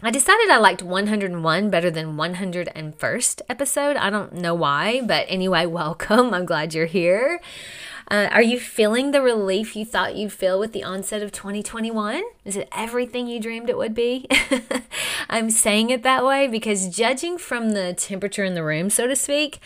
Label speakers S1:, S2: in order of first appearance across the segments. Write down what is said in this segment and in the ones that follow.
S1: I decided I liked 101 better than 101st episode. I don't know why, but anyway, welcome. I'm glad you're here. Uh, are you feeling the relief you thought you'd feel with the onset of 2021? Is it everything you dreamed it would be? I'm saying it that way because judging from the temperature in the room, so to speak,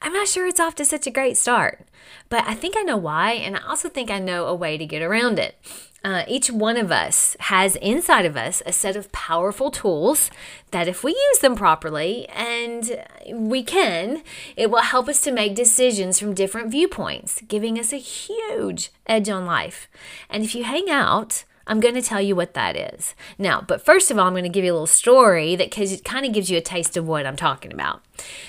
S1: I'm not sure it's off to such a great start. But I think I know why, and I also think I know a way to get around it. Uh, each one of us has inside of us a set of powerful tools that, if we use them properly, and we can, it will help us to make decisions from different viewpoints, giving us a huge edge on life. And if you hang out, I'm going to tell you what that is. Now, but first of all, I'm going to give you a little story that kind of gives you a taste of what I'm talking about.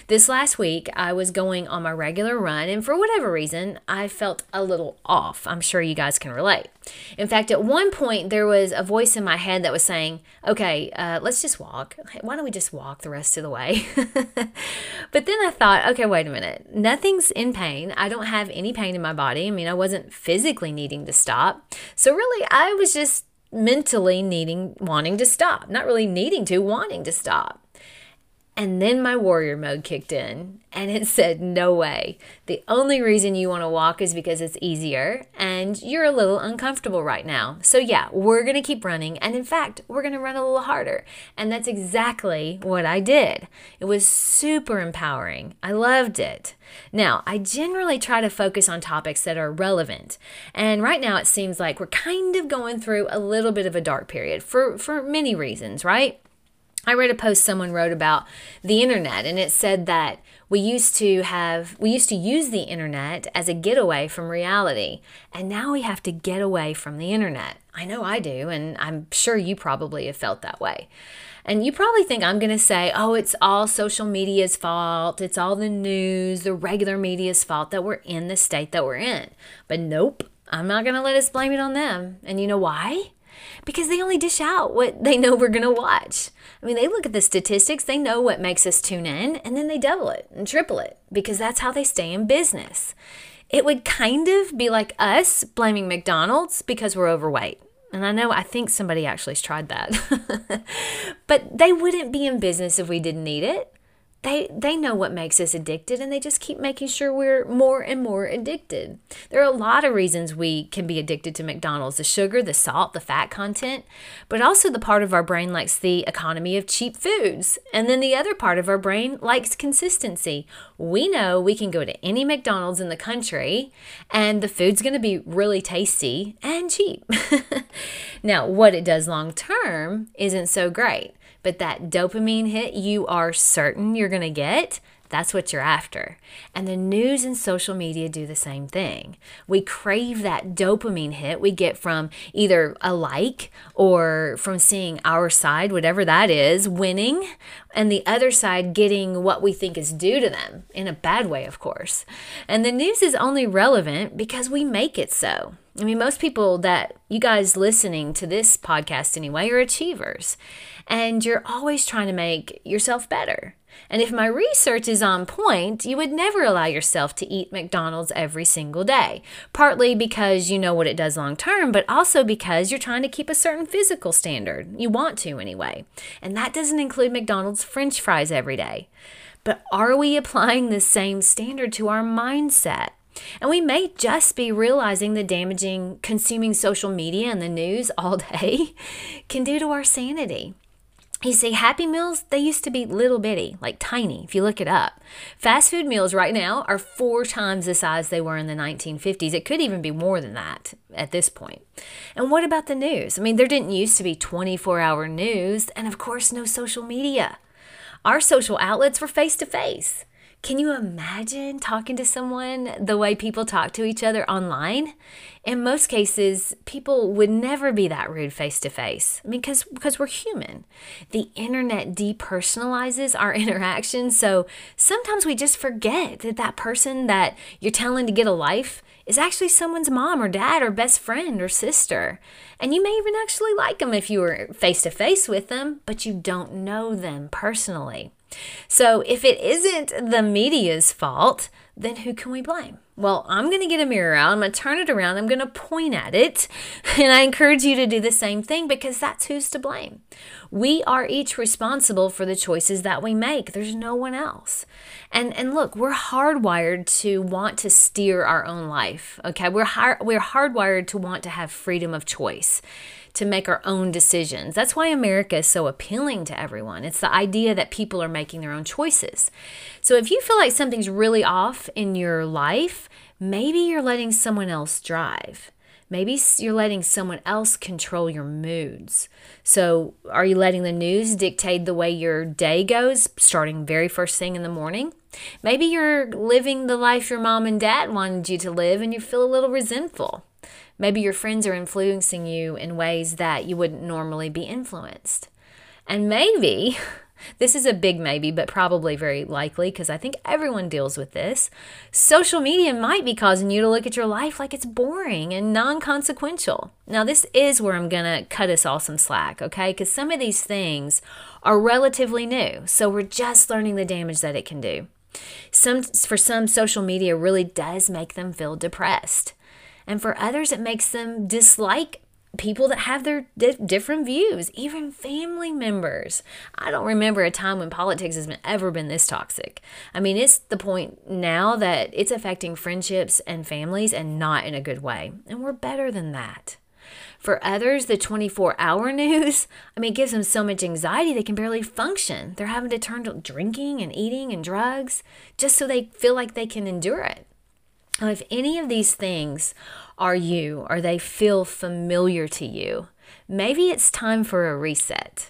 S1: This last week, I was going on my regular run, and for whatever reason, I felt a little off. I'm sure you guys can relate. In fact, at one point, there was a voice in my head that was saying, Okay, uh, let's just walk. Why don't we just walk the rest of the way? but then I thought, Okay, wait a minute. Nothing's in pain. I don't have any pain in my body. I mean, I wasn't physically needing to stop. So, really, I was just mentally needing, wanting to stop. Not really needing to, wanting to stop. And then my warrior mode kicked in and it said, No way. The only reason you want to walk is because it's easier and you're a little uncomfortable right now. So, yeah, we're going to keep running. And in fact, we're going to run a little harder. And that's exactly what I did. It was super empowering. I loved it. Now, I generally try to focus on topics that are relevant. And right now, it seems like we're kind of going through a little bit of a dark period for, for many reasons, right? I read a post someone wrote about the internet, and it said that we used to have, we used to use the internet as a getaway from reality, and now we have to get away from the internet. I know I do, and I'm sure you probably have felt that way. And you probably think I'm going to say, oh, it's all social media's fault. It's all the news, the regular media's fault that we're in the state that we're in. But nope, I'm not going to let us blame it on them. And you know why? because they only dish out what they know we're going to watch. I mean, they look at the statistics, they know what makes us tune in, and then they double it and triple it because that's how they stay in business. It would kind of be like us blaming McDonald's because we're overweight. And I know, I think somebody actually tried that. but they wouldn't be in business if we didn't need it they they know what makes us addicted and they just keep making sure we're more and more addicted. There are a lot of reasons we can be addicted to McDonald's, the sugar, the salt, the fat content, but also the part of our brain likes the economy of cheap foods. And then the other part of our brain likes consistency. We know we can go to any McDonald's in the country and the food's going to be really tasty and cheap. now, what it does long term isn't so great. But that dopamine hit you are certain you're going to get, that's what you're after. And the news and social media do the same thing. We crave that dopamine hit we get from either a like or from seeing our side, whatever that is, winning, and the other side getting what we think is due to them, in a bad way, of course. And the news is only relevant because we make it so. I mean, most people that you guys listening to this podcast anyway are achievers, and you're always trying to make yourself better. And if my research is on point, you would never allow yourself to eat McDonald's every single day. Partly because you know what it does long term, but also because you're trying to keep a certain physical standard. You want to anyway. And that doesn't include McDonald's french fries every day. But are we applying the same standard to our mindset? And we may just be realizing the damaging consuming social media and the news all day can do to our sanity. You see, Happy Meals, they used to be little bitty, like tiny, if you look it up. Fast food meals right now are four times the size they were in the 1950s. It could even be more than that at this point. And what about the news? I mean, there didn't used to be 24 hour news, and of course, no social media. Our social outlets were face to face. Can you imagine talking to someone the way people talk to each other online? In most cases, people would never be that rude face to face. I mean, because because we're human. The internet depersonalizes our interactions, so sometimes we just forget that that person that you're telling to get a life is actually someone's mom or dad or best friend or sister. And you may even actually like them if you were face to face with them, but you don't know them personally. So if it isn't the media's fault, then who can we blame? Well, I'm going to get a mirror out. I'm going to turn it around. I'm going to point at it. And I encourage you to do the same thing because that's who's to blame. We are each responsible for the choices that we make. There's no one else. And and look, we're hardwired to want to steer our own life. Okay? We're we're hardwired to want to have freedom of choice to make our own decisions. That's why America is so appealing to everyone. It's the idea that people are making their own choices. So if you feel like something's really off in your life, maybe you're letting someone else drive. Maybe you're letting someone else control your moods. So, are you letting the news dictate the way your day goes, starting very first thing in the morning? Maybe you're living the life your mom and dad wanted you to live and you feel a little resentful. Maybe your friends are influencing you in ways that you wouldn't normally be influenced. And maybe, this is a big maybe, but probably very likely because I think everyone deals with this. Social media might be causing you to look at your life like it's boring and non consequential. Now, this is where I'm going to cut us all some slack, okay? Because some of these things are relatively new. So we're just learning the damage that it can do. Some, for some, social media really does make them feel depressed. And for others, it makes them dislike people that have their di- different views, even family members. I don't remember a time when politics has been, ever been this toxic. I mean, it's the point now that it's affecting friendships and families and not in a good way. And we're better than that. For others, the 24 hour news, I mean, it gives them so much anxiety they can barely function. They're having to turn to drinking and eating and drugs just so they feel like they can endure it. Now, if any of these things are you or they feel familiar to you, maybe it's time for a reset.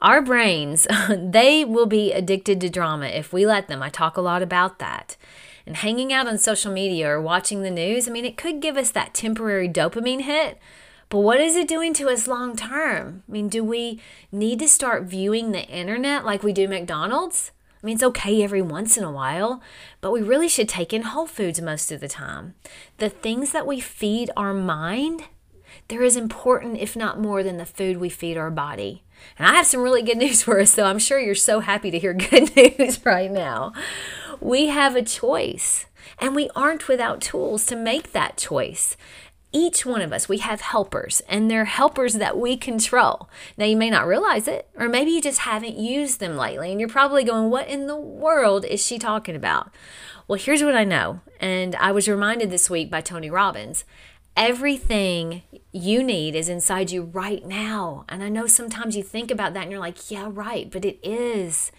S1: Our brains, they will be addicted to drama if we let them. I talk a lot about that. And hanging out on social media or watching the news, I mean, it could give us that temporary dopamine hit, but what is it doing to us long term? I mean, do we need to start viewing the internet like we do McDonald's? I mean, it's okay every once in a while, but we really should take in whole foods most of the time. The things that we feed our mind, they're as important, if not more, than the food we feed our body. And I have some really good news for us, though. I'm sure you're so happy to hear good news right now. We have a choice, and we aren't without tools to make that choice each one of us, we have helpers, and they're helpers that we control. Now, you may not realize it, or maybe you just haven't used them lately, and you're probably going, What in the world is she talking about? Well, here's what I know, and I was reminded this week by Tony Robbins. Everything you need is inside you right now. And I know sometimes you think about that and you're like, yeah, right, but it is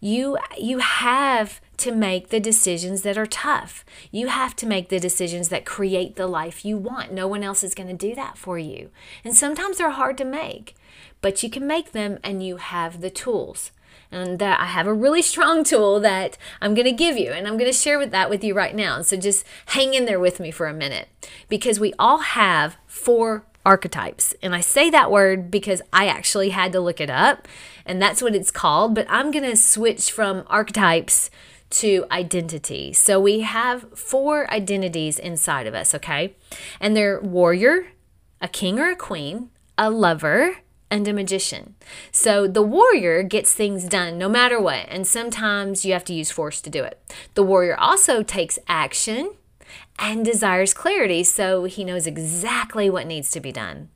S1: you you have to make the decisions that are tough. You have to make the decisions that create the life you want. No one else is going to do that for you. And sometimes they're hard to make, but you can make them and you have the tools. And that I have a really strong tool that I'm going to give you, and I'm going to share with that with you right now. So just hang in there with me for a minute because we all have four archetypes. And I say that word because I actually had to look it up, and that's what it's called. But I'm going to switch from archetypes to identity. So we have four identities inside of us, okay? And they're warrior, a king or a queen, a lover, and a magician. So the warrior gets things done no matter what, and sometimes you have to use force to do it. The warrior also takes action and desires clarity, so he knows exactly what needs to be done.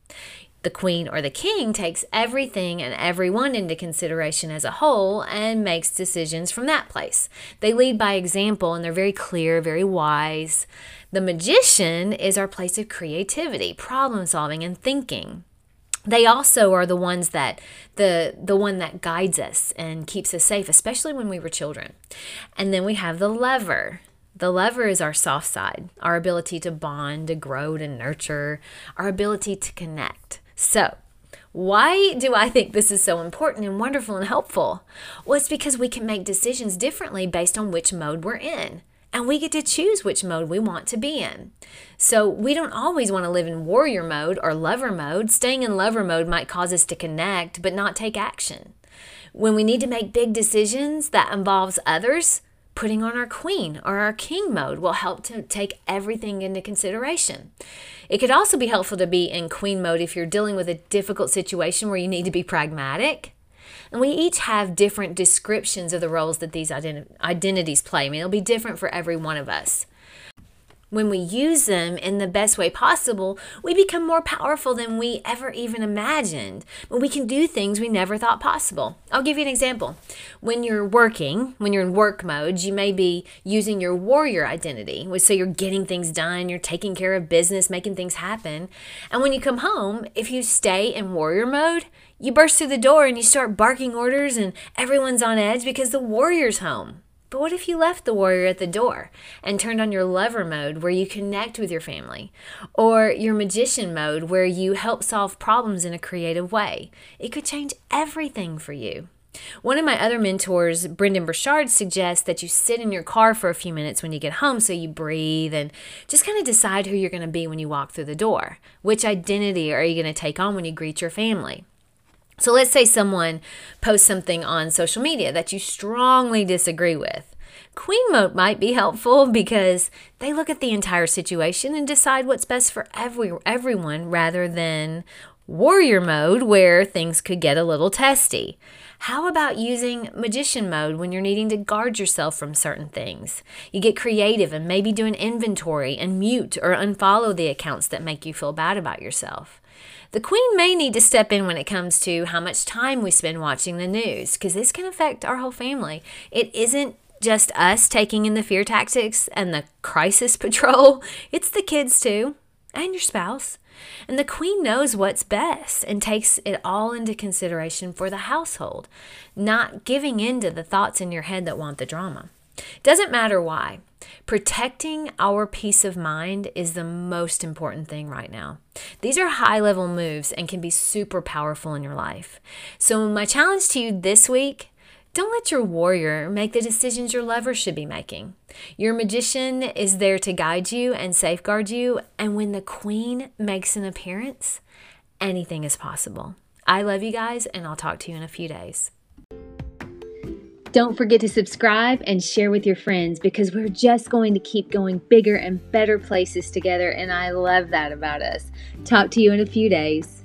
S1: The queen or the king takes everything and everyone into consideration as a whole and makes decisions from that place. They lead by example and they're very clear, very wise. The magician is our place of creativity, problem solving, and thinking they also are the ones that the the one that guides us and keeps us safe especially when we were children and then we have the lover the lover is our soft side, our ability to bond, to grow, to nurture, our ability to connect. So, Why do I think this is so important and wonderful and helpful? Well, it's because we can make decisions differently based on which mode we're in. And we get to choose which mode we want to be in. So we don't always want to live in warrior mode or lover mode. Staying in lover mode might cause us to connect but not take action. When we need to make big decisions that involves others, putting on our queen or our king mode will help to take everything into consideration. It could also be helpful to be in queen mode if you're dealing with a difficult situation where you need to be pragmatic. And we each have different descriptions of the roles that these ident- identities play. I mean, it'll be different for every one of us when we use them in the best way possible, we become more powerful than we ever even imagined. But we can do things we never thought possible. I'll give you an example. When you're working, when you're in work mode, you may be using your warrior identity. So you're getting things done, you're taking care of business, making things happen. And when you come home, if you stay in warrior mode, you burst through the door and you start barking orders, and everyone's on edge because the warrior's home. But what if you left the warrior at the door and turned on your lover mode where you connect with your family? Or your magician mode where you help solve problems in a creative way? It could change everything for you. One of my other mentors, Brendon Burchard, suggests that you sit in your car for a few minutes when you get home so you breathe and just kind of decide who you're going to be when you walk through the door. Which identity are you going to take on when you greet your family? So let's say someone posts something on social media that you strongly disagree with. Queen mode might be helpful because they look at the entire situation and decide what's best for every everyone rather than warrior mode where things could get a little testy. How about using magician mode when you're needing to guard yourself from certain things? You get creative and maybe do an inventory and mute or unfollow the accounts that make you feel bad about yourself. The Queen may need to step in when it comes to how much time we spend watching the news, because this can affect our whole family. It isn't just us taking in the fear tactics and the crisis patrol, it's the kids too, and your spouse. And the queen knows what's best and takes it all into consideration for the household, not giving in to the thoughts in your head that want the drama. Doesn't matter why. Protecting our peace of mind is the most important thing right now. These are high level moves and can be super powerful in your life. So, my challenge to you this week don't let your warrior make the decisions your lover should be making. Your magician is there to guide you and safeguard you, and when the queen makes an appearance, anything is possible. I love you guys, and I'll talk to you in a few days. Don't forget to subscribe and share with your friends because we're just going to keep going bigger and better places together, and I love that about us. Talk to you in a few days.